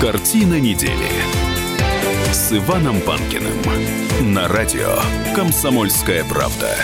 Картина недели с Иваном Панкиным на радио «Комсомольская правда».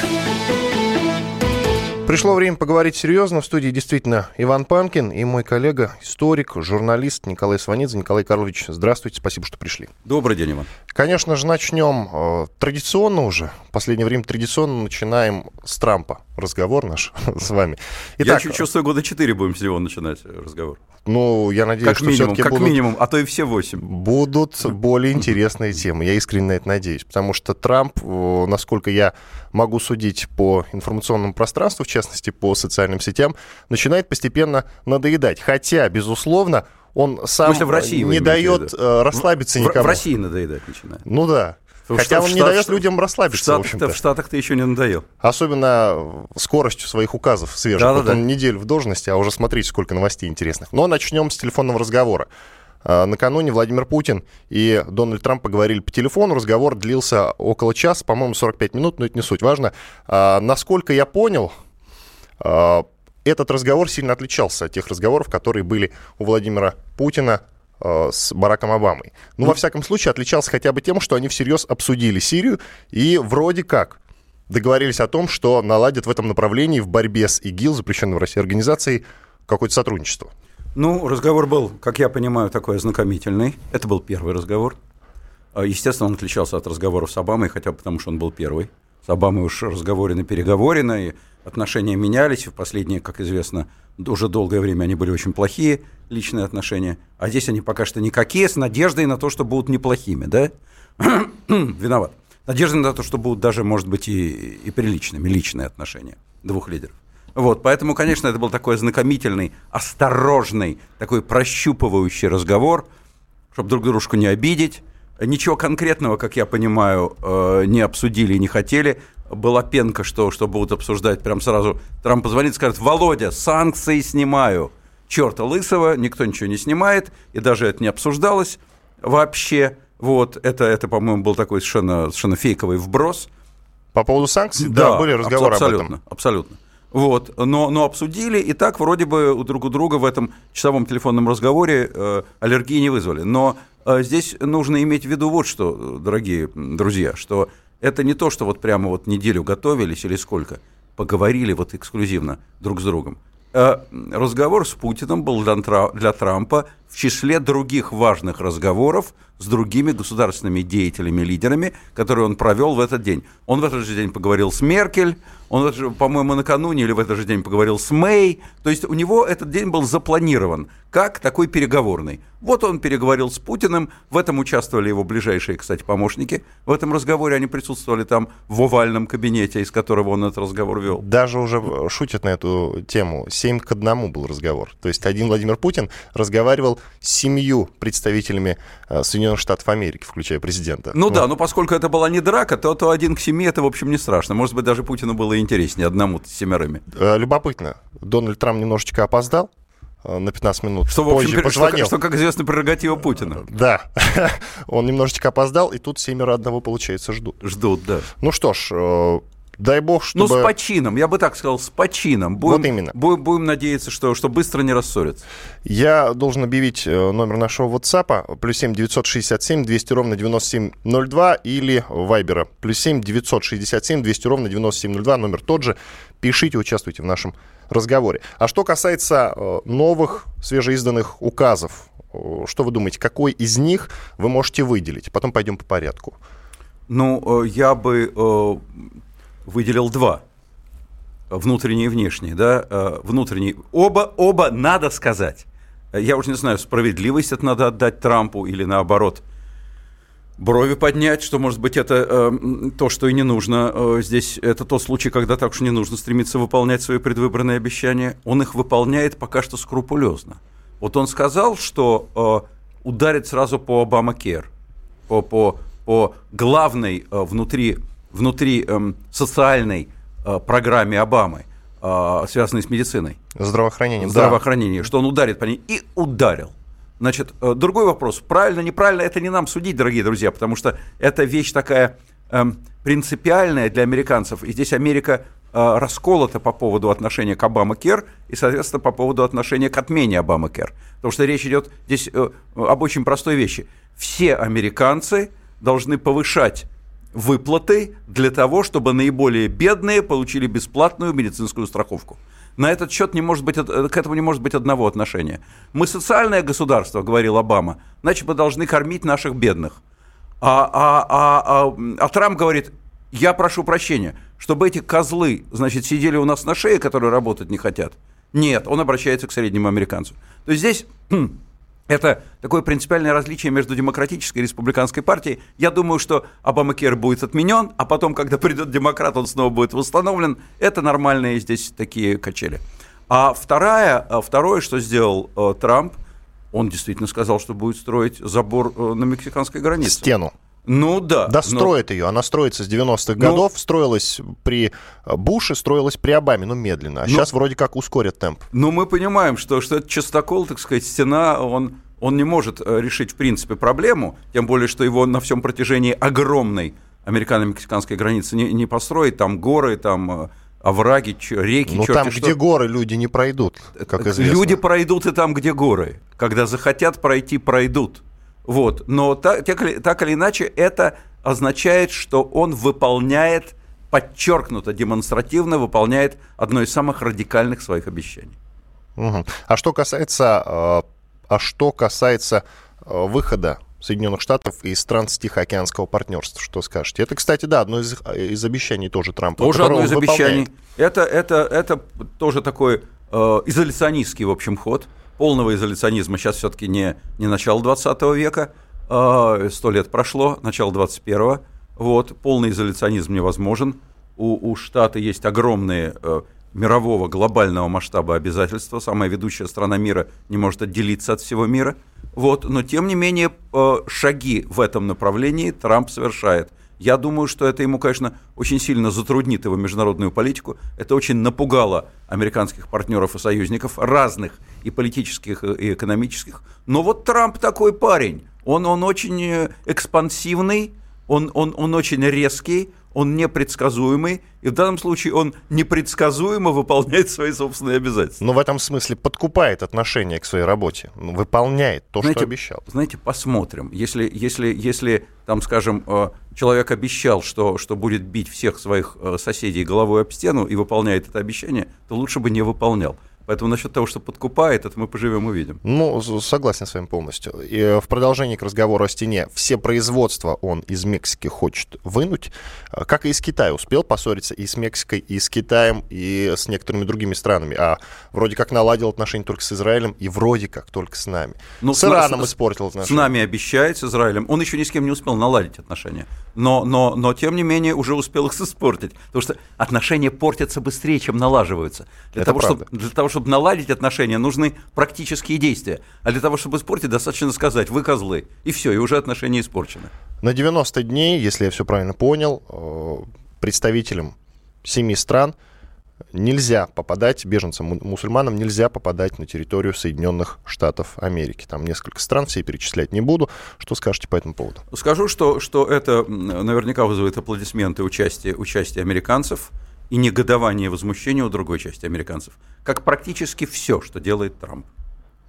Пришло время поговорить серьезно. В студии действительно Иван Панкин и мой коллега, историк, журналист Николай Сванидзе. Николай Карлович, здравствуйте, спасибо, что пришли. Добрый день, Иван. Конечно же, начнем э, традиционно уже. В последнее время традиционно начинаем с Трампа разговор наш с вами. Итак, Я чувствую, года 4 будем с него начинать разговор. Ну, я надеюсь, как что минимум, как будут, минимум, а то и все 8. Будут более интересные темы. Я искренне на это надеюсь. Потому что Трамп, насколько я могу судить по информационному пространству, в частности, по социальным сетям, начинает постепенно надоедать. Хотя, безусловно, он сам в России не дает э, расслабиться никому. В России надоедать начинает. Ну да. Хотя он не дает людям расслабиться, в Штатах, в Штатах ты еще не надоел. Особенно скоростью своих указов свежих. Да, вот да, он да. неделю в должности, а уже смотрите, сколько новостей интересных. Но начнем с телефонного разговора. А, накануне Владимир Путин и Дональд Трамп поговорили по телефону. Разговор длился около часа, по-моему, 45 минут, но это не суть. Важно, насколько я понял, этот разговор сильно отличался от тех разговоров, которые были у Владимира Путина Э, с Бараком Обамой. Ну, во всяком случае, отличался хотя бы тем, что они всерьез обсудили Сирию и вроде как договорились о том, что наладят в этом направлении в борьбе с ИГИЛ, запрещенной в России организацией, какое-то сотрудничество. Ну, разговор был, как я понимаю, такой ознакомительный. Это был первый разговор. А, естественно, он отличался от разговоров с Обамой, хотя бы потому, что он был первый. С Обамой уж разговорено переговорено, и отношения менялись, в последние, как известно, уже долгое время они были очень плохие, личные отношения, а здесь они пока что никакие, с надеждой на то, что будут неплохими, да? Виноват. Надежда на то, что будут даже, может быть, и, и приличными, личные отношения двух лидеров. Вот, поэтому, конечно, это был такой ознакомительный, осторожный, такой прощупывающий разговор, чтобы друг дружку не обидеть. Ничего конкретного, как я понимаю, э, не обсудили и не хотели была пенка, что, что будут обсуждать прям сразу. Трамп позвонит и скажет, Володя, санкции снимаю. Черта лысого, никто ничего не снимает, и даже это не обсуждалось вообще. Вот, это, это по-моему, был такой совершенно, совершенно фейковый вброс. По поводу санкций? Да, да были разговоры абсолютно, об этом. Абсолютно. Вот, но, но обсудили, и так вроде бы у друг у друга в этом часовом телефонном разговоре э, аллергии не вызвали. Но здесь нужно иметь в виду вот что, дорогие друзья, что это не то, что вот прямо вот неделю готовились или сколько, поговорили вот эксклюзивно друг с другом. Э, разговор с Путиным был для Трампа в числе других важных разговоров с другими государственными деятелями, лидерами, которые он провел в этот день. Он в этот же день поговорил с Меркель, он, по-моему, накануне или в этот же день поговорил с Мэй. То есть у него этот день был запланирован как такой переговорный. Вот он переговорил с Путиным, в этом участвовали его ближайшие, кстати, помощники. В этом разговоре они присутствовали там в овальном кабинете, из которого он этот разговор вел. Даже уже шутят на эту тему. Семь к одному был разговор. То есть один Владимир Путин разговаривал семью представителями э, Соединенных Штатов Америки, включая президента. Ну вот. да, но поскольку это была не драка, то, то один к семи это, в общем, не страшно. Может быть, даже Путину было интереснее одному с семерыми. Э, любопытно. Дональд Трамп немножечко опоздал э, на 15 минут. Что, позже в общем, позвонил. Что, что, как известно, прерогатива Путина. Да. Он немножечко опоздал, и тут семеро одного, получается, ждут. Ждут, да. Ну что ж, Дай бог, чтобы... Ну, с почином, я бы так сказал, с почином. Будем, вот именно. Будем, будем надеяться, что, что быстро не рассорятся. Я должен объявить э, номер нашего WhatsApp, плюс 7 967 200 ровно 9702, или Вайбера, плюс 7 967 200 ровно 9702, номер тот же. Пишите, участвуйте в нашем разговоре. А что касается э, новых, свежеизданных указов, э, что вы думаете, какой из них вы можете выделить? Потом пойдем по порядку. Ну, я бы выделил два. Внутренний и внешний, да, э, внутренний. Оба, оба, надо сказать. Я уже не знаю, справедливость это надо отдать Трампу или наоборот брови поднять, что, может быть, это э, то, что и не нужно. Э, здесь это тот случай, когда так уж не нужно стремиться выполнять свои предвыборные обещания. Он их выполняет пока что скрупулезно. Вот он сказал, что э, ударит сразу по Обама-Кер, по, по, по главной э, внутри внутри эм, социальной э, программе Обамы, э, связанной с медициной. Здравоохранением. Здравоохранение, да. что он ударит по ней. И ударил. Значит, э, другой вопрос. Правильно, неправильно, это не нам судить, дорогие друзья, потому что это вещь такая эм, принципиальная для американцев. И здесь Америка э, расколота по поводу отношения к Обама-Кер и, соответственно, по поводу отношения к отмене Обама-Кер. Потому что речь идет здесь об очень простой вещи. Все американцы должны повышать выплаты для того, чтобы наиболее бедные получили бесплатную медицинскую страховку. На этот счет не может быть, к этому не может быть одного отношения. Мы социальное государство, говорил Обама, значит, мы должны кормить наших бедных. А, а, а, а, а Трамп говорит, я прошу прощения, чтобы эти козлы, значит, сидели у нас на шее, которые работать не хотят. Нет, он обращается к среднему американцу. То есть здесь это такое принципиальное различие между демократической и республиканской партией. Я думаю, что Обамакер будет отменен, а потом, когда придет демократ, он снова будет восстановлен. Это нормальные здесь такие качели. А вторая, а второе, что сделал э, Трамп, он действительно сказал, что будет строить забор э, на мексиканской границе. Стену. Ну да. Да, строит но... ее. Она строится с 90-х ну... годов, строилась при э, Буше, строилась при Обаме, но медленно. А ну... сейчас вроде как ускорят темп. Ну, мы понимаем, что, что это частокол, так сказать, стена, он, он не может э, решить, в принципе, проблему, тем более, что его на всем протяжении огромной американо-мексиканской границы не, не построить, там горы, там овраги, реки, Ну там, что. где горы, люди не пройдут, как известно. Люди пройдут и там, где горы. Когда захотят пройти, пройдут. Вот. Но так, так или иначе это означает, что он выполняет, подчеркнуто, демонстративно выполняет одно из самых радикальных своих обещаний. Угу. А что касается, э, а что касается э, выхода Соединенных Штатов и стран Тихоокеанского партнерства. Что скажете? Это, кстати, да, одно из, из обещаний тоже Трампа. Тоже одно из обещаний. Это, это, это тоже такой э, изоляционистский, в общем, ход полного изоляционизма. Сейчас все-таки не, не начало 20 века, а, сто лет прошло, начало 21-го, вот, полный изоляционизм невозможен, у, у штата есть огромные э, мирового глобального масштаба обязательства, самая ведущая страна мира не может отделиться от всего мира, вот, но тем не менее э, шаги в этом направлении Трамп совершает – я думаю, что это ему, конечно, очень сильно затруднит его международную политику. Это очень напугало американских партнеров и союзников разных и политических, и экономических. Но вот Трамп такой парень. Он, он очень э, экспансивный, он, он, он очень резкий, он непредсказуемый, и в данном случае он непредсказуемо выполняет свои собственные обязательства. Но в этом смысле подкупает отношение к своей работе, ну, выполняет то, знаете, что обещал. Знаете, посмотрим. Если, если, если там, скажем, э, человек обещал, что, что будет бить всех своих э, соседей головой об стену и выполняет это обещание, то лучше бы не выполнял. Поэтому насчет того, что подкупает, это мы поживем увидим. Ну, согласен с вами полностью. И э, в продолжении к разговору о стене, все производства он из Мексики хочет вынуть, э, как и из Китая. Успел поссориться и с Мексикой, и с Китаем, и с некоторыми другими странами. А вроде как наладил отношения только с Израилем, и вроде как только с нами. Ну, с Ираном с, испортил отношения. С нами обещает, с Израилем. Он еще ни с кем не успел наладить отношения. Но, но, но тем не менее, уже успел их испортить. Потому что отношения портятся быстрее, чем налаживаются. Для Это того, правда. чтобы, для того, чтобы наладить отношения, нужны практические действия. А для того, чтобы испортить, достаточно сказать, вы козлы. И все, и уже отношения испорчены. На 90 дней, если я все правильно понял, э, представителям семи стран нельзя попадать, беженцам, мусульманам нельзя попадать на территорию Соединенных Штатов Америки. Там несколько стран, все перечислять не буду. Что скажете по этому поводу? Скажу, что, что это наверняка вызовет аплодисменты участия, участия американцев – и негодование и возмущение у другой части американцев, как практически все, что делает Трамп.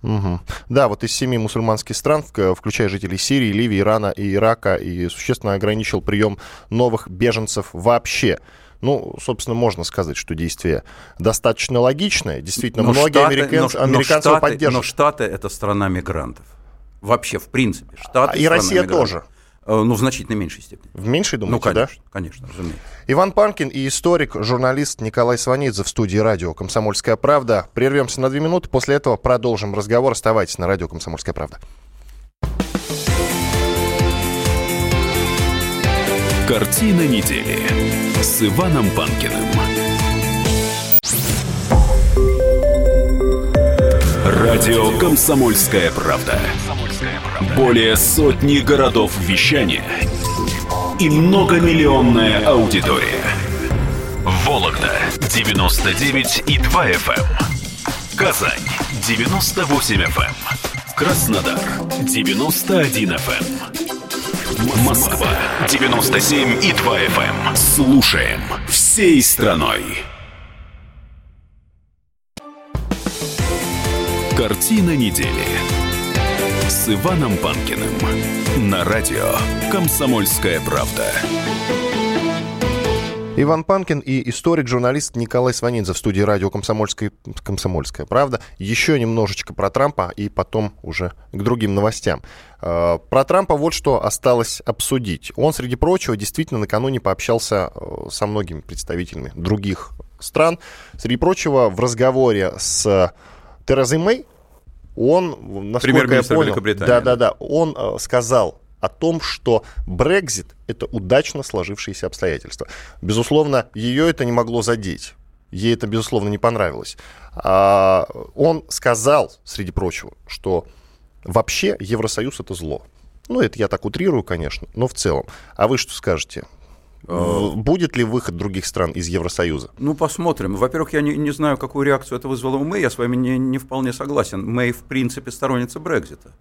Угу. Да, вот из семи мусульманских стран, включая жителей Сирии, Ливии, Ирана и Ирака, и существенно ограничил прием новых беженцев вообще. Ну, собственно, можно сказать, что действие достаточно логичное. Действительно, но многие штаты, американцы, но, американцы но штаты, поддерживают. Но Штаты — это страна мигрантов. Вообще, в принципе. Штаты а и Россия мигрантов. тоже. Э, ну, в значительно меньшей степени. В меньшей, думаете, ну, конечно, да? конечно, разумеется. Иван Панкин и историк, журналист Николай Сванидзе в студии радио «Комсомольская правда». Прервемся на две минуты, после этого продолжим разговор. Оставайтесь на радио «Комсомольская правда». Картина недели с Иваном Панкиным. Радио «Комсомольская правда». Более сотни городов вещания и многомиллионная аудитория. Вологда 99 и 2 FM. Эм. Казань 98 FM. Эм. Краснодар 91 FM. Москва 97 и 2 FM. Эм. Слушаем всей страной. Картина недели с Иваном Панкиным на радио Комсомольская правда. Иван Панкин и историк-журналист Николай Сванидзе в студии радио «Комсомольская, «Комсомольская правда». Еще немножечко про Трампа и потом уже к другим новостям. Э, про Трампа вот что осталось обсудить. Он, среди прочего, действительно накануне пообщался э, со многими представителями других стран. Среди прочего, в разговоре с Терезой Мэй, он, насколько я понял, да, да, да, он э, сказал о том, что Брекзит – это удачно сложившиеся обстоятельства. Безусловно, ее это не могло задеть. Ей это, безусловно, не понравилось. А он сказал, среди прочего, что вообще Евросоюз – это зло. Ну, это я так утрирую, конечно, но в целом. А вы что скажете? Э, будет ли выход других стран из Евросоюза? Ну, посмотрим. Во-первых, я не, не знаю, какую реакцию это вызвало у Мэй. Я с вами не, не вполне согласен. Мэй, в принципе, сторонница Брекзита.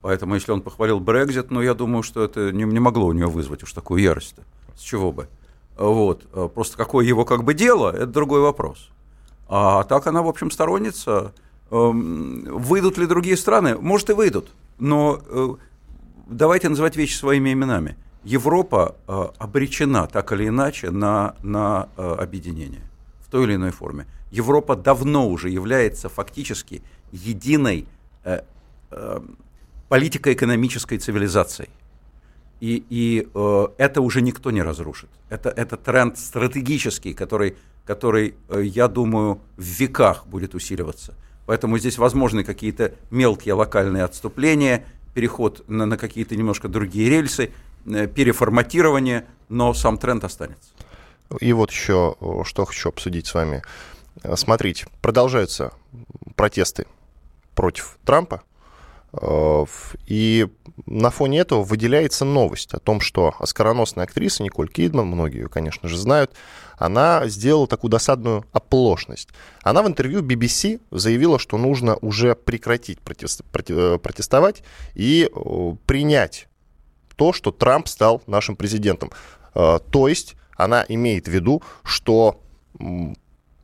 Поэтому, если он похвалил Брекзит, ну, я думаю, что это не, не могло у него вызвать уж такую ярость-то. С чего бы? Вот. Просто какое его как бы дело, это другой вопрос. А так она, в общем, сторонница. Эм, выйдут ли другие страны? Может, и выйдут. Но э, давайте называть вещи своими именами. Европа э, обречена так или иначе на, на э, объединение в той или иной форме. Европа давно уже является фактически единой политико-экономической цивилизацией. И, и э, это уже никто не разрушит. Это, это тренд стратегический, который, который, я думаю, в веках будет усиливаться. Поэтому здесь возможны какие-то мелкие локальные отступления, переход на, на какие-то немножко другие рельсы, э, переформатирование, но сам тренд останется. И вот еще, что хочу обсудить с вами. Смотрите, продолжаются протесты против Трампа. Э, и на фоне этого выделяется новость о том, что оскароносная актриса Николь Кидман, многие ее, конечно же, знают, она сделала такую досадную оплошность. Она в интервью BBC заявила, что нужно уже прекратить э, протестовать и э, принять то, что Трамп стал нашим президентом. То есть она имеет в виду, что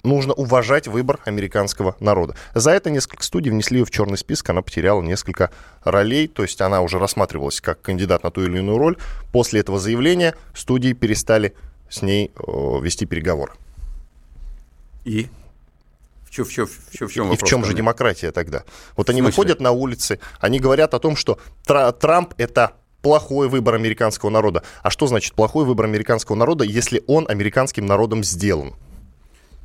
нужно уважать выбор американского народа. За это несколько студий внесли ее в черный список, она потеряла несколько ролей, то есть она уже рассматривалась как кандидат на ту или иную роль. После этого заявления студии перестали с ней э, вести переговоры. И? В чем, в чем, в чем, в чем И в чем же демократия тогда? Вот они выходят на улицы, они говорят о том, что Трамп это плохой выбор американского народа. А что значит плохой выбор американского народа, если он американским народом сделан?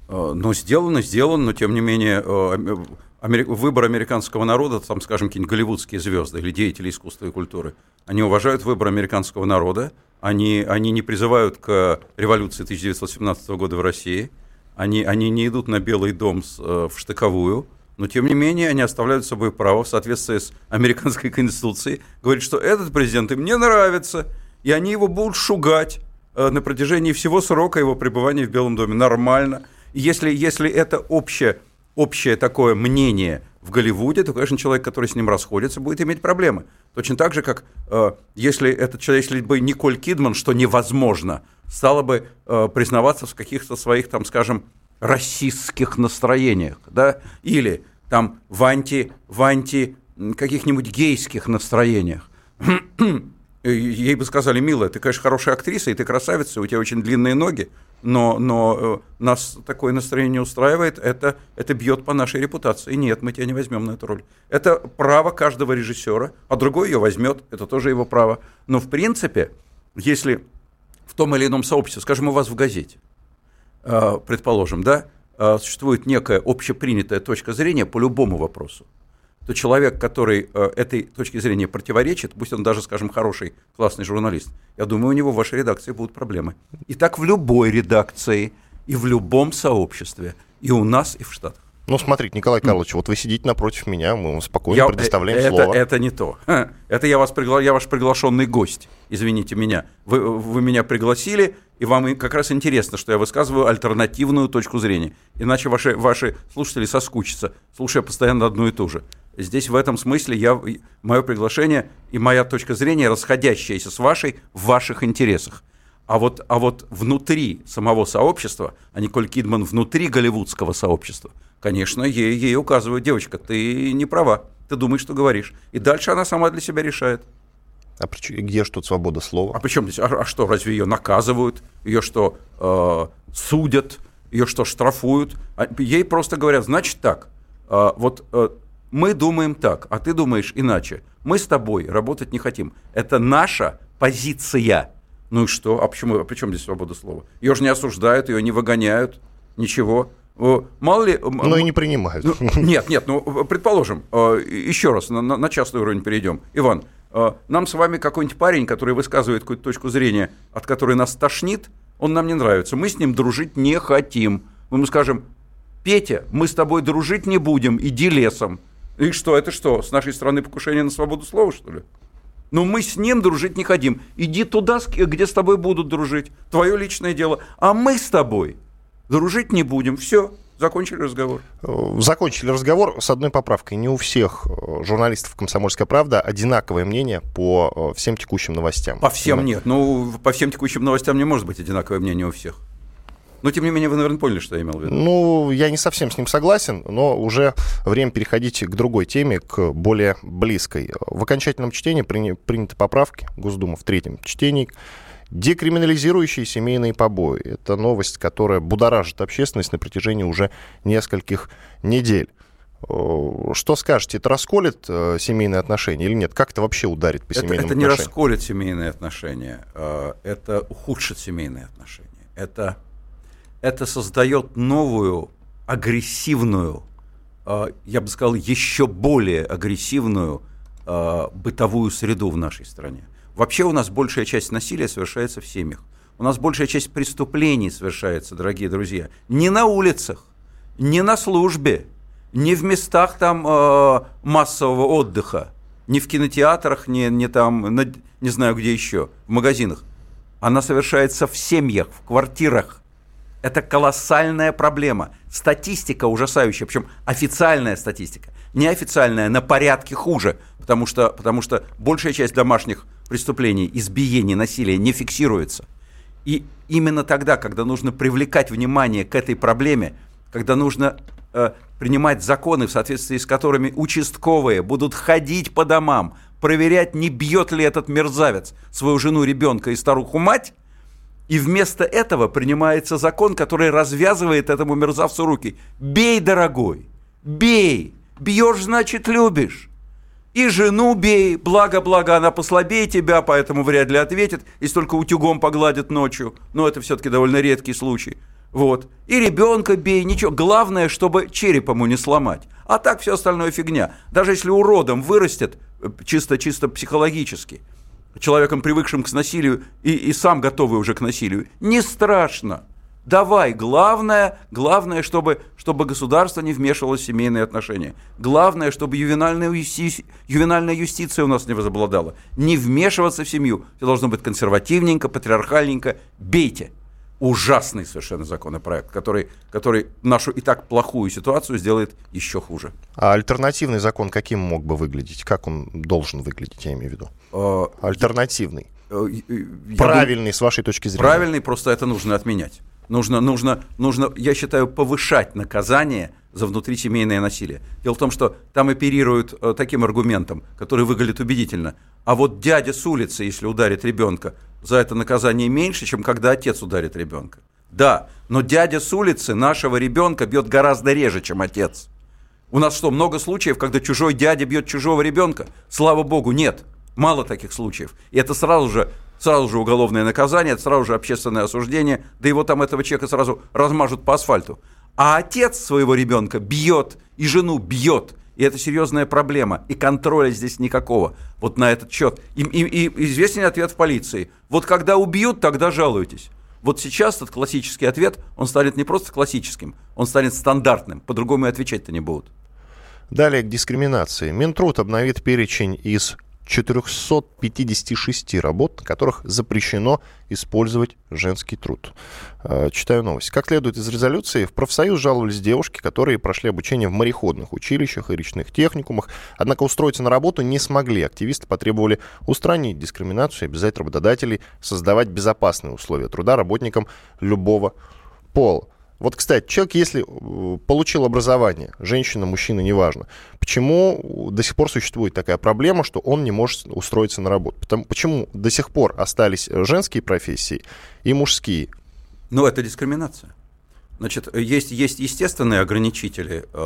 Э, ну, сделано, сделано, но тем не менее э, выбор американского народа, там, скажем, какие-нибудь голливудские звезды или деятели искусства и культуры, они уважают выбор американского народа, они, они не призывают к революции 1917 года в России, они, они не идут на Белый дом с, э, в штыковую, но тем не менее они оставляют собой право в соответствии с американской конституцией говорить, что этот президент им не нравится, и они его будут шугать на протяжении всего срока его пребывания в Белом доме. Нормально если, если это общее, общее такое мнение в Голливуде, то, конечно, человек, который с ним расходится, будет иметь проблемы. Точно так же, как э, если этот человек, если бы Николь Кидман, что невозможно, стала бы э, признаваться в каких-то своих, там, скажем, расистских настроениях, да, или там в анти, в анти каких-нибудь гейских настроениях. Ей бы сказали, милая, ты, конечно, хорошая актриса, и ты красавица, у тебя очень длинные ноги, но, но э, нас такое настроение устраивает, это, это бьет по нашей репутации. Нет, мы тебя не возьмем на эту роль. Это право каждого режиссера, а другой ее возьмет, это тоже его право. Но в принципе, если в том или ином сообществе, скажем, у вас в газете, э, предположим, да, э, существует некая общепринятая точка зрения по любому вопросу, то человек, который э, этой точке зрения противоречит, пусть он даже, скажем, хороший, классный журналист, я думаю, у него в вашей редакции будут проблемы. И так в любой редакции, и в любом сообществе, и у нас, и в Штатах. Ну, смотрите, Николай Карлович, вот вы сидите напротив меня, мы вам спокойно я, предоставляем это, слово. Это не то. Это я, вас пригла... я ваш приглашенный гость, извините меня. Вы, вы меня пригласили, и вам как раз интересно, что я высказываю альтернативную точку зрения. Иначе ваши, ваши слушатели соскучатся, слушая постоянно одно и то же. Здесь в этом смысле я, мое приглашение и моя точка зрения, расходящаяся с вашей, в ваших интересах. А вот, а вот внутри самого сообщества, а Николь Кидман внутри голливудского сообщества, конечно, ей, ей указывают, девочка, ты не права, ты думаешь, что говоришь. И дальше она сама для себя решает. А при, где же тут свобода слова? А причем здесь? А, а что, разве ее наказывают? Ее что, э, судят? Ее что, штрафуют? А, ей просто говорят, значит так, э, вот э, мы думаем так, а ты думаешь иначе. Мы с тобой работать не хотим. Это наша позиция. Ну и что? А почему? А при чем здесь свобода слова? Ее же не осуждают, ее не выгоняют, ничего. Мало ли... Ну и не принимают. Ну, нет, нет, ну, предположим, э, еще раз на, на частный уровень перейдем. Иван, э, нам с вами какой-нибудь парень, который высказывает какую-то точку зрения, от которой нас тошнит, он нам не нравится. Мы с ним дружить не хотим. Мы ему скажем, Петя, мы с тобой дружить не будем, иди лесом. И что, это что, с нашей стороны покушение на свободу слова, что ли? Но мы с ним дружить не хотим. Иди туда, где с тобой будут дружить. Твое личное дело. А мы с тобой дружить не будем. Все, закончили разговор. Э, закончили разговор с одной поправкой. Не у всех э, журналистов «Комсомольская правда» одинаковое мнение по э, всем текущим новостям. По всем Понимаете? нет. Ну, по всем текущим новостям не может быть одинаковое мнение у всех. Но, тем не менее, вы, наверное, поняли, что я имел в виду. Ну, я не совсем с ним согласен, но уже время переходить к другой теме, к более близкой. В окончательном чтении приняты поправки Госдума в третьем чтении, декриминализирующие семейные побои. Это новость, которая будоражит общественность на протяжении уже нескольких недель. Что скажете, это расколет э, семейные отношения или нет? Как это вообще ударит по семейным это, это отношениям? Это не расколет семейные отношения, э, это ухудшит семейные отношения. Это это создает новую агрессивную, э, я бы сказал, еще более агрессивную э, бытовую среду в нашей стране. Вообще у нас большая часть насилия совершается в семьях. У нас большая часть преступлений совершается, дорогие друзья, не на улицах, не на службе, не в местах там э, массового отдыха, не в кинотеатрах, не, не там, не знаю где еще, в магазинах. Она совершается в семьях, в квартирах, это колоссальная проблема. Статистика ужасающая, причем официальная статистика. Неофициальная на порядке хуже, потому что, потому что большая часть домашних преступлений, избиений, насилия не фиксируется. И именно тогда, когда нужно привлекать внимание к этой проблеме, когда нужно э, принимать законы, в соответствии с которыми участковые будут ходить по домам, проверять, не бьет ли этот мерзавец свою жену, ребенка и старуху мать, и вместо этого принимается закон, который развязывает этому мерзавцу руки. Бей, дорогой, бей. Бьешь, значит, любишь. И жену бей, благо-благо она послабее тебя, поэтому вряд ли ответит, если только утюгом погладит ночью. Но это все-таки довольно редкий случай. Вот. И ребенка бей, ничего. Главное, чтобы череп ему не сломать. А так все остальное фигня. Даже если уродом вырастет, чисто-чисто психологически – человеком, привыкшим к насилию и, и сам готовый уже к насилию, не страшно. Давай, главное, главное, чтобы, чтобы государство не вмешивалось в семейные отношения. Главное, чтобы ювенальная, юсти... ювенальная юстиция у нас не возобладала. Не вмешиваться в семью. Все должно быть консервативненько, патриархальненько. Бейте ужасный совершенно законопроект, который, который нашу и так плохую ситуацию сделает еще хуже. А альтернативный закон каким мог бы выглядеть? Как он должен выглядеть, я имею в виду? А, альтернативный. Э, правильный, с вашей точки зрения. Правильный, просто это нужно отменять. Нужно, нужно, нужно, я считаю, повышать наказание за внутрисемейное насилие. Дело в том, что там оперируют э, таким аргументом, который выглядит убедительно. А вот дядя с улицы, если ударит ребенка, за это наказание меньше, чем когда отец ударит ребенка. Да, но дядя с улицы нашего ребенка бьет гораздо реже, чем отец. У нас что, много случаев, когда чужой дядя бьет чужого ребенка? Слава богу, нет. Мало таких случаев. И это сразу же, сразу же уголовное наказание, это сразу же общественное осуждение, да его там этого человека сразу размажут по асфальту. А отец своего ребенка бьет и жену бьет. И это серьезная проблема. И контроля здесь никакого. Вот на этот счет. И, и, и известен ответ в полиции. Вот когда убьют, тогда жалуйтесь. Вот сейчас этот классический ответ, он станет не просто классическим, он станет стандартным. По-другому и отвечать-то не будут. Далее к дискриминации. Минтруд обновит перечень из 456 работ, на которых запрещено использовать женский труд. Э, читаю новость. Как следует из резолюции, в профсоюз жаловались девушки, которые прошли обучение в мореходных училищах и речных техникумах, однако устроиться на работу не смогли. Активисты потребовали устранить дискриминацию и обязать работодателей создавать безопасные условия труда работникам любого пола. Вот, кстати, человек, если э, получил образование, женщина, мужчина, неважно, почему до сих пор существует такая проблема, что он не может устроиться на работу? Потому, почему до сих пор остались женские профессии и мужские? Ну, это дискриминация. Значит, есть, есть естественные ограничители э,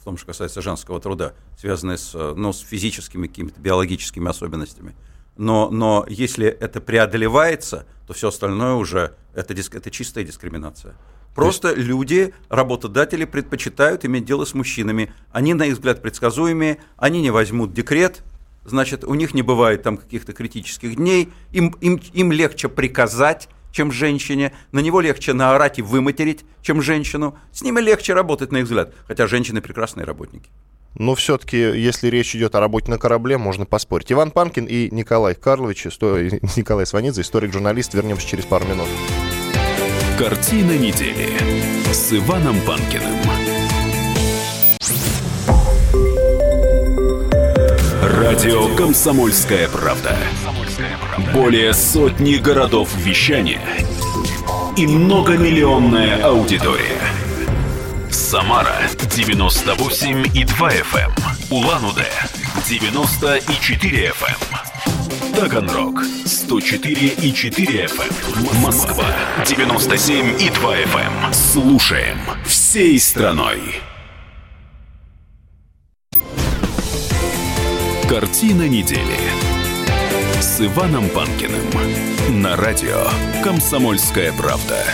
в том, что касается женского труда, связанные с, э, ну, с физическими какими-то биологическими особенностями. Но, но если это преодолевается, то все остальное уже это, это чистая дискриминация. Просто есть... люди, работодатели предпочитают иметь дело с мужчинами. Они, на их взгляд, предсказуемые, они не возьмут декрет, значит, у них не бывает там каких-то критических дней, им, им, им легче приказать, чем женщине, на него легче наорать и выматерить, чем женщину, с ними легче работать, на их взгляд, хотя женщины прекрасные работники. Но все-таки, если речь идет о работе на корабле, можно поспорить. Иван Панкин и Николай Карлович, Николай Сванидзе, историк-журналист. Вернемся через пару минут. Картина недели с Иваном Панкиным. Радио «Комсомольская правда». Более сотни городов вещания и многомиллионная аудитория. Самара 98 и 2 FM. Эм. Улан-Удэ 94 FM. Таганрог 104 и 4 FM. Эм. Москва 97 и 2 FM. Эм. Слушаем всей страной. Картина недели с Иваном Панкиным на радио «Комсомольская правда».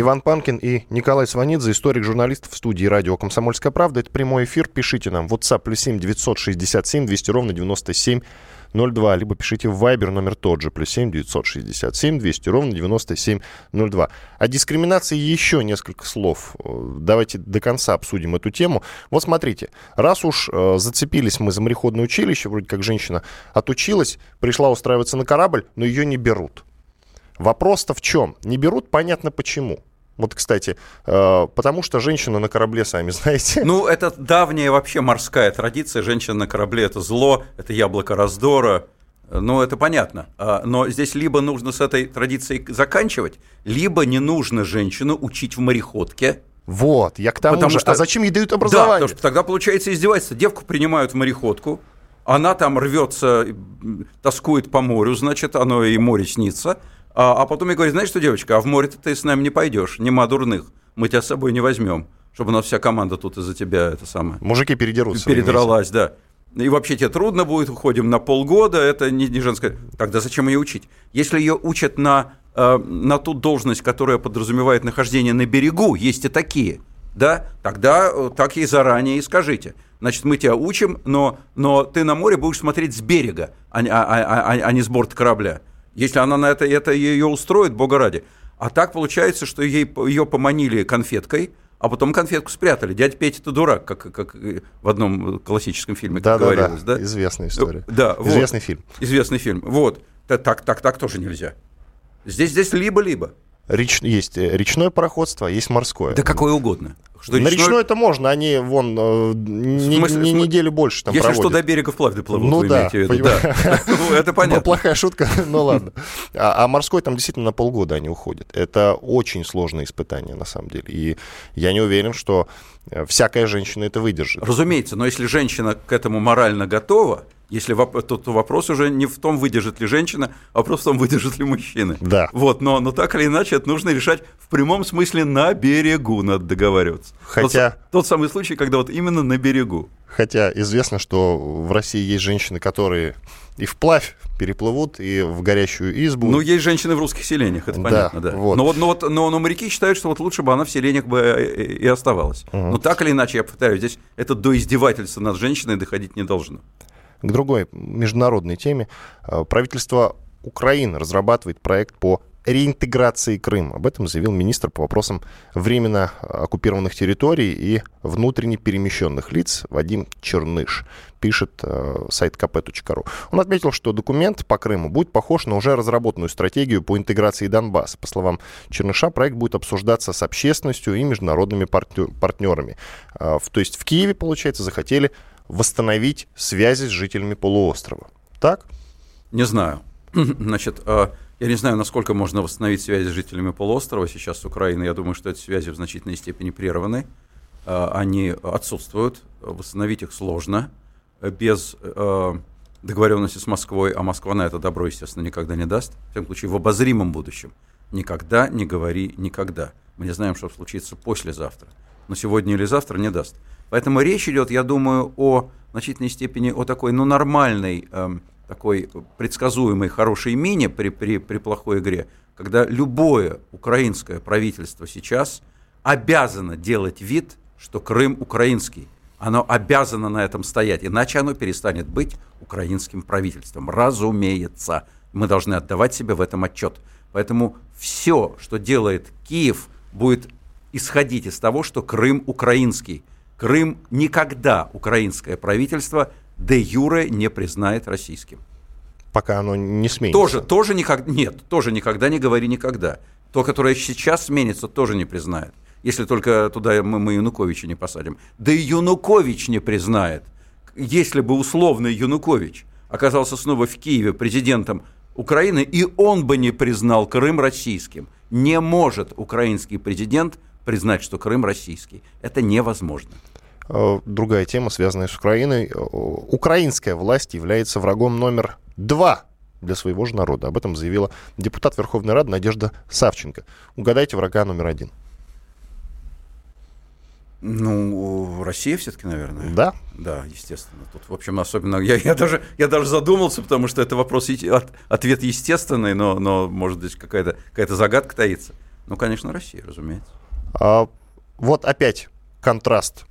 Иван Панкин и Николай Сванидзе, историк-журналист в студии радио «Комсомольская правда». Это прямой эфир. Пишите нам WhatsApp плюс 7 967 200 ровно 9702, либо пишите в Viber номер тот же, плюс 7 967 200 ровно 9702. О дискриминации еще несколько слов. Давайте до конца обсудим эту тему. Вот смотрите, раз уж э, зацепились мы за мореходное училище, вроде как женщина отучилась, пришла устраиваться на корабль, но ее не берут. Вопрос-то в чем? Не берут, понятно почему. Вот, кстати, э, потому что женщина на корабле, сами знаете. Ну, это давняя вообще морская традиция. Женщина на корабле – это зло, это яблоко раздора. Ну, это понятно. А, но здесь либо нужно с этой традицией заканчивать, либо не нужно женщину учить в мореходке. Вот, я к тому потому же. Что... А зачем ей дают образование? Да, потому что тогда получается издевательство. Девку принимают в мореходку, она там рвется, тоскует по морю, значит, оно и море снится – а, а потом я говорю, знаешь что, девочка, а в море ты с нами не пойдешь, нема дурных, мы тебя с собой не возьмем, чтобы у нас вся команда тут из-за тебя это самое. Мужики передерутся. Передралась, да. И вообще тебе трудно будет, уходим на полгода, это не, не женское. Тогда зачем ее учить? Если ее учат на, э, на ту должность, которая подразумевает нахождение на берегу, есть и такие, да, тогда э, так ей заранее и скажите. Значит, мы тебя учим, но, но ты на море будешь смотреть с берега, а, а, а, а, а не с борта корабля. Если она на это, это ее устроит, бога ради. А так получается, что ей, ее поманили конфеткой, а потом конфетку спрятали. Дядя Петя это дурак, как, как в одном классическом фильме, да, как да, говорилось. Да, да, известная история. Да, Известный вот. фильм. Известный фильм. Вот. Так, так, так тоже нельзя. Здесь, здесь либо-либо. Реч, есть э, речное пароходство, а есть морское. Да какое угодно. Что на речной... речной это можно, они вон э, не, смысле, не неделю больше там Если проводят. что, до берега вплавь доплывут, ну, да, да. Ну, это понятно. Плохая шутка, ну ладно. А, а морской там действительно на полгода они уходят. Это очень сложное испытание, на самом деле. И я не уверен, что э, всякая женщина это выдержит. Разумеется, но если женщина к этому морально готова, если воп- то, то вопрос уже не в том, выдержит ли женщина, а вопрос в том, выдержит ли мужчина. Да. Вот, но, но так или иначе это нужно решать в прямом смысле на берегу, надо договариваться. Хотя... Тот, тот самый случай, когда вот именно на берегу. Хотя известно, что в России есть женщины, которые и вплавь переплывут, и в горящую избу. Ну, есть женщины в русских селениях, это понятно, да. да. Вот. Но, вот, но, вот, но, но моряки считают, что вот лучше бы она в селениях бы э, и оставалась. Угу. Но так или иначе, я повторяю, здесь это до издевательства над женщиной доходить не должно к другой международной теме. Э, правительство Украины разрабатывает проект по реинтеграции Крыма. Об этом заявил министр по вопросам временно оккупированных территорий и внутренне перемещенных лиц Вадим Черныш, пишет э, сайт kp.ru. Он отметил, что документ по Крыму будет похож на уже разработанную стратегию по интеграции Донбасса. По словам Черныша, проект будет обсуждаться с общественностью и международными партнерами. Э, то есть в Киеве, получается, захотели восстановить связи с жителями полуострова. Так? Не знаю. Значит, э, я не знаю, насколько можно восстановить связи с жителями полуострова сейчас с Украиной. Я думаю, что эти связи в значительной степени прерваны. Э, они отсутствуют. Восстановить их сложно без э, договоренности с Москвой, а Москва на это добро, естественно, никогда не даст. В всяком случае, в обозримом будущем. Никогда не говори никогда. Мы не знаем, что случится послезавтра. Но сегодня или завтра не даст. Поэтому речь идет, я думаю, о значительной степени о такой, ну, нормальной, э, такой предсказуемой хорошей мине при, при, при плохой игре, когда любое украинское правительство сейчас обязано делать вид, что Крым украинский. Оно обязано на этом стоять, иначе оно перестанет быть украинским правительством. Разумеется, мы должны отдавать себе в этом отчет. Поэтому все, что делает Киев, будет исходить из того, что Крым украинский. Крым никогда украинское правительство де юре не признает российским. Пока оно не сменится. Тоже, тоже никогда, нет, тоже никогда не говори никогда. То, которое сейчас сменится, тоже не признает. Если только туда мы, мы Януковича не посадим. Да и Янукович не признает. Если бы условный Янукович оказался снова в Киеве президентом Украины, и он бы не признал Крым российским. Не может украинский президент признать, что Крым российский. Это невозможно. Э, другая тема, связанная с Украиной. Э, украинская власть является врагом номер два для своего же народа. Об этом заявила депутат Верховной Рады Надежда Савченко. Угадайте врага номер один. Ну, Россия все-таки, наверное. Да? Да, естественно. Тут, в общем, особенно... Я, я, даже, я даже задумался, потому что это вопрос, от, ответ естественный, но, но может быть, какая-то какая загадка таится. Ну, конечно, Россия, разумеется. А, вот опять контраст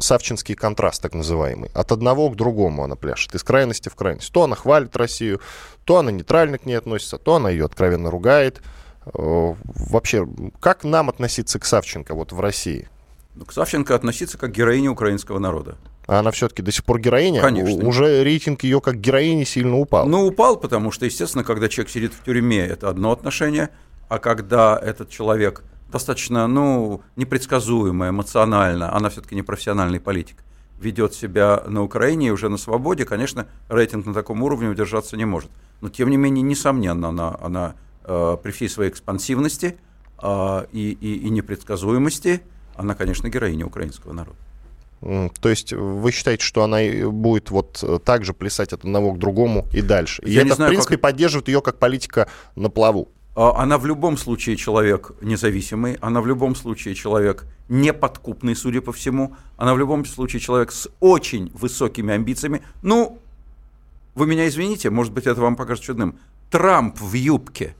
Савчинский контраст, так называемый. От одного к другому она пляшет, из крайности в крайность. То она хвалит Россию, то она нейтрально к ней относится, то она ее откровенно ругает. Э, вообще, как нам относиться к Савченко вот в России? Ну, к Савченко относиться как к героине украинского народа. А она все-таки до сих пор героиня? Конечно. Уже рейтинг ее как героини сильно упал. Ну, упал, потому что, естественно, когда человек сидит в тюрьме, это одно отношение, а когда этот человек достаточно, ну, непредсказуемо, эмоционально, она все-таки не профессиональный политик, ведет себя на Украине и уже на свободе, конечно, рейтинг на таком уровне удержаться не может. Но, тем не менее, несомненно, она, она э, при всей своей экспансивности э, и, и, и непредсказуемости, она, конечно, героиня украинского народа. То есть вы считаете, что она будет вот так же плясать от одного к другому и дальше? И Я это, знаю, в принципе, как... поддерживает ее как политика на плаву? А, она в любом случае человек независимый, она в любом случае человек неподкупный, судя по всему, она в любом случае человек с очень высокими амбициями. Ну, вы меня извините, может быть, это вам покажется чудным. Трамп в юбке.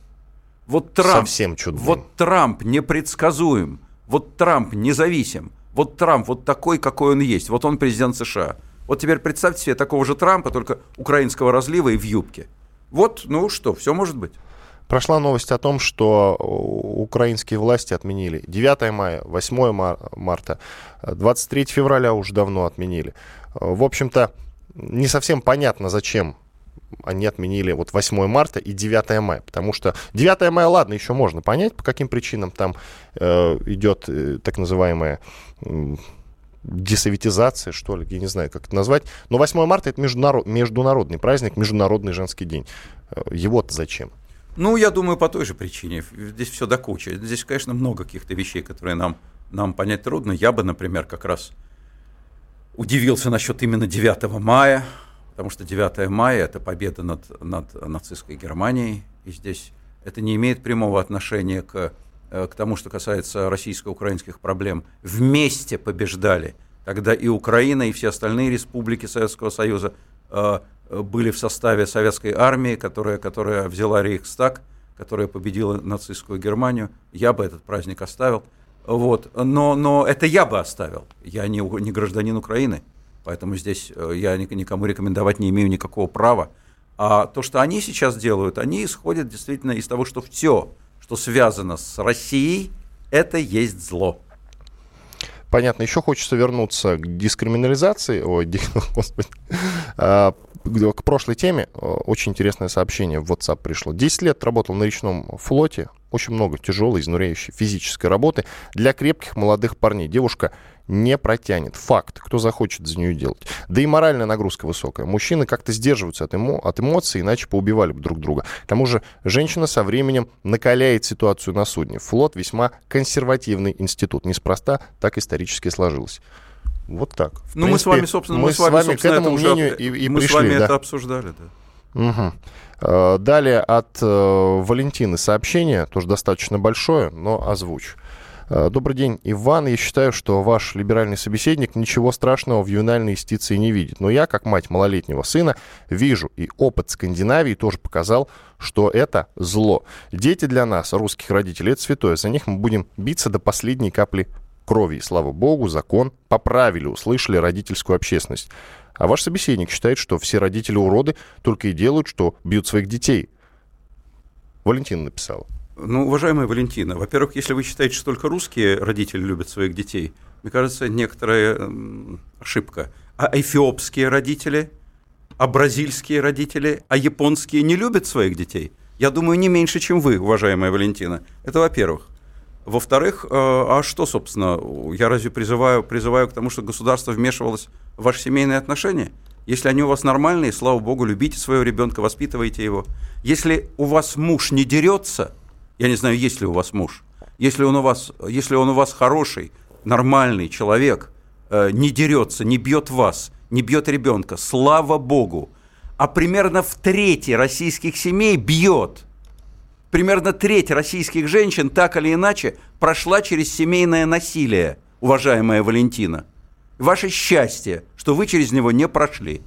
Вот Трамп, Совсем чудным. Вот Трамп непредсказуем. Вот Трамп независим. Вот Трамп вот такой, какой он есть. Вот он президент США. Вот теперь представьте себе такого же Трампа, только украинского разлива и в юбке. Вот, ну что, все может быть. Прошла новость о том, что украинские власти отменили 9 мая, 8 марта, 23 февраля уже давно отменили. В общем-то, не совсем понятно, зачем они отменили вот 8 марта и 9 мая, потому что 9 мая, ладно, еще можно понять, по каким причинам там э, идет э, так называемая э, десоветизация, что ли, я не знаю, как это назвать, но 8 марта это международ, международный праздник, Международный женский день. Э, его-то зачем? Ну, я думаю, по той же причине. Здесь все до кучи. Здесь, конечно, много каких-то вещей, которые нам, нам понять трудно. Я бы, например, как раз удивился насчет именно 9 мая, потому что 9 мая – это победа над, над нацистской Германией, и здесь это не имеет прямого отношения к, э, к тому, что касается российско-украинских проблем. Вместе побеждали. Тогда и Украина, и все остальные республики Советского Союза э, были в составе советской армии, которая, которая взяла Рейхстаг, которая победила нацистскую Германию. Я бы этот праздник оставил. Вот. Но, но это я бы оставил. Я не, не гражданин Украины. Поэтому здесь э, я никому рекомендовать не имею никакого права. А то, что они сейчас делают, они исходят действительно из того, что все, что связано с Россией, это есть зло. Понятно, еще хочется вернуться к дискриминализации, ой, господи, а, к прошлой теме. Очень интересное сообщение в WhatsApp пришло. 10 лет работал на речном флоте, очень много тяжелой, изнуряющей физической работы для крепких молодых парней. Девушка не протянет. Факт. Кто захочет за нее делать. Да и моральная нагрузка высокая. Мужчины как-то сдерживаются от, эмо, от эмоций, иначе поубивали бы друг друга. К тому же женщина со временем накаляет ситуацию на судне. Флот весьма консервативный институт. Неспроста так исторически сложилось. Вот так. В ну, принципе, мы с вами, собственно, мы, мы с вами, вами к этому мнению уже, и, и мы пришли. Мы с вами да. это обсуждали, да. Угу. Далее от э, Валентины сообщение, тоже достаточно большое, но озвучу. Э, добрый день, Иван. Я считаю, что ваш либеральный собеседник ничего страшного в ювенальной юстиции не видит. Но я, как мать малолетнего сына, вижу, и опыт Скандинавии тоже показал, что это зло. Дети для нас, русских родителей, это святое. За них мы будем биться до последней капли крови. И, слава богу, закон поправили, услышали родительскую общественность. А ваш собеседник считает, что все родители уроды только и делают, что бьют своих детей. Валентина написала. Ну, уважаемая Валентина, во-первых, если вы считаете, что только русские родители любят своих детей, мне кажется, некоторая ошибка. А эфиопские родители, а бразильские родители, а японские не любят своих детей? Я думаю, не меньше, чем вы, уважаемая Валентина. Это во-первых. Во-вторых, э, а что, собственно, я разве призываю, призываю к тому, что государство вмешивалось в ваши семейные отношения? Если они у вас нормальные, слава богу, любите своего ребенка, воспитывайте его. Если у вас муж не дерется, я не знаю, есть ли у вас муж. Если он у вас, если он у вас хороший, нормальный человек, э, не дерется, не бьет вас, не бьет ребенка, слава Богу. А примерно в трети российских семей бьет. Примерно треть российских женщин так или иначе прошла через семейное насилие, уважаемая Валентина. Ваше счастье, что вы через него не прошли.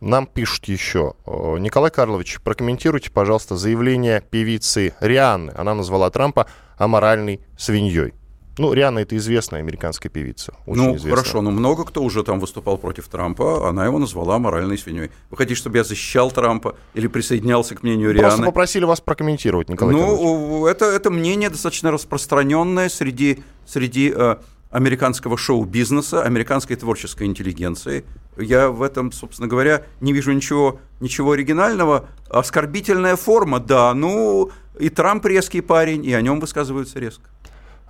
Нам пишут еще. Николай Карлович, прокомментируйте, пожалуйста, заявление певицы Рианны. Она назвала Трампа аморальной свиньей. Ну, Рианна это известная американская певица. Очень ну, известная. хорошо, но много кто уже там выступал против Трампа, она его назвала моральной свиньей. Вы хотите, чтобы я защищал Трампа или присоединялся к мнению Рианны? Просто попросили вас прокомментировать, Николай Ну, это, это мнение достаточно распространенное среди, среди э, американского шоу-бизнеса, американской творческой интеллигенции. Я в этом, собственно говоря, не вижу ничего, ничего оригинального. Оскорбительная форма, да, ну и Трамп резкий парень, и о нем высказываются резко.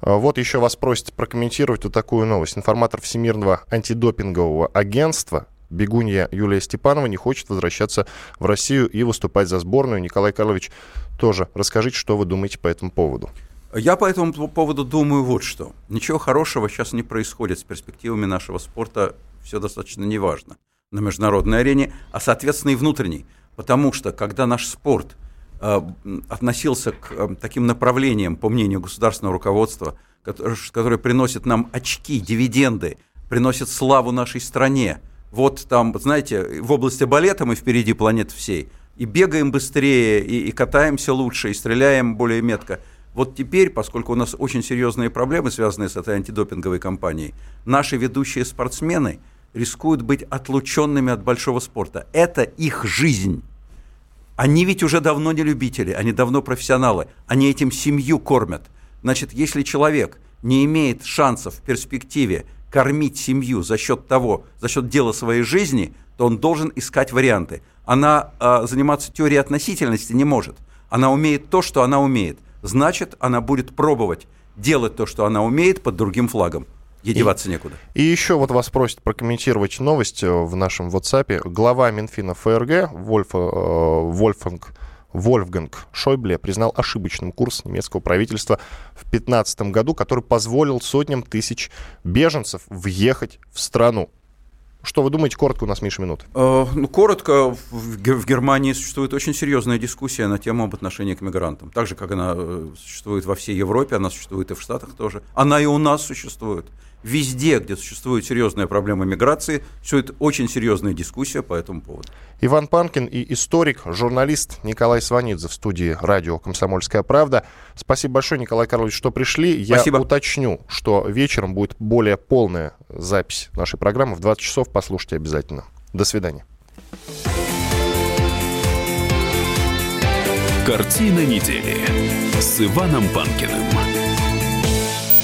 А вот еще вас просят прокомментировать вот такую новость. Информатор Всемирного антидопингового агентства бегунья Юлия Степанова не хочет возвращаться в Россию и выступать за сборную. Николай Карлович, тоже расскажите, что вы думаете по этому поводу. Я по этому поводу думаю вот что. Ничего хорошего сейчас не происходит с перспективами нашего спорта. Все достаточно неважно на международной арене, а, соответственно, и внутренней. Потому что, когда наш спорт э, относился к э, таким направлениям, по мнению государственного руководства, которые, которые приносят нам очки, дивиденды, приносят славу нашей стране, вот там, знаете, в области балета мы впереди планеты всей, и бегаем быстрее, и, и катаемся лучше, и стреляем более метко – вот теперь, поскольку у нас очень серьезные проблемы, связанные с этой антидопинговой кампанией, наши ведущие спортсмены рискуют быть отлученными от большого спорта. Это их жизнь. Они ведь уже давно не любители, они давно профессионалы, они этим семью кормят. Значит, если человек не имеет шансов в перспективе кормить семью за счет того, за счет дела своей жизни, то он должен искать варианты. Она э, заниматься теорией относительности не может. Она умеет то, что она умеет – значит, она будет пробовать делать то, что она умеет, под другим флагом. Ей деваться и, некуда. И еще вот вас просят прокомментировать новость э, в нашем WhatsApp. Глава Минфина ФРГ Вольф, э, Вольфанг Вольфганг Шойбле признал ошибочным курс немецкого правительства в 2015 году, который позволил сотням тысяч беженцев въехать в страну. Что вы думаете, коротко, у нас меньше минут? Э, ну, коротко, в, Германии существует очень серьезная дискуссия на тему об отношении к мигрантам. Так же, как она э, существует во всей Европе, она существует и в Штатах тоже. Она и у нас существует. Везде, где существует серьезная проблема миграции, существует очень серьезная дискуссия по этому поводу. Иван Панкин и историк, журналист Николай Сванидзе в студии радио «Комсомольская правда». Спасибо большое, Николай Карлович, что пришли. Спасибо. Я уточню, что вечером будет более полная запись нашей программы. В 20 часов послушайте обязательно. До свидания. Картина недели с Иваном Панкиным.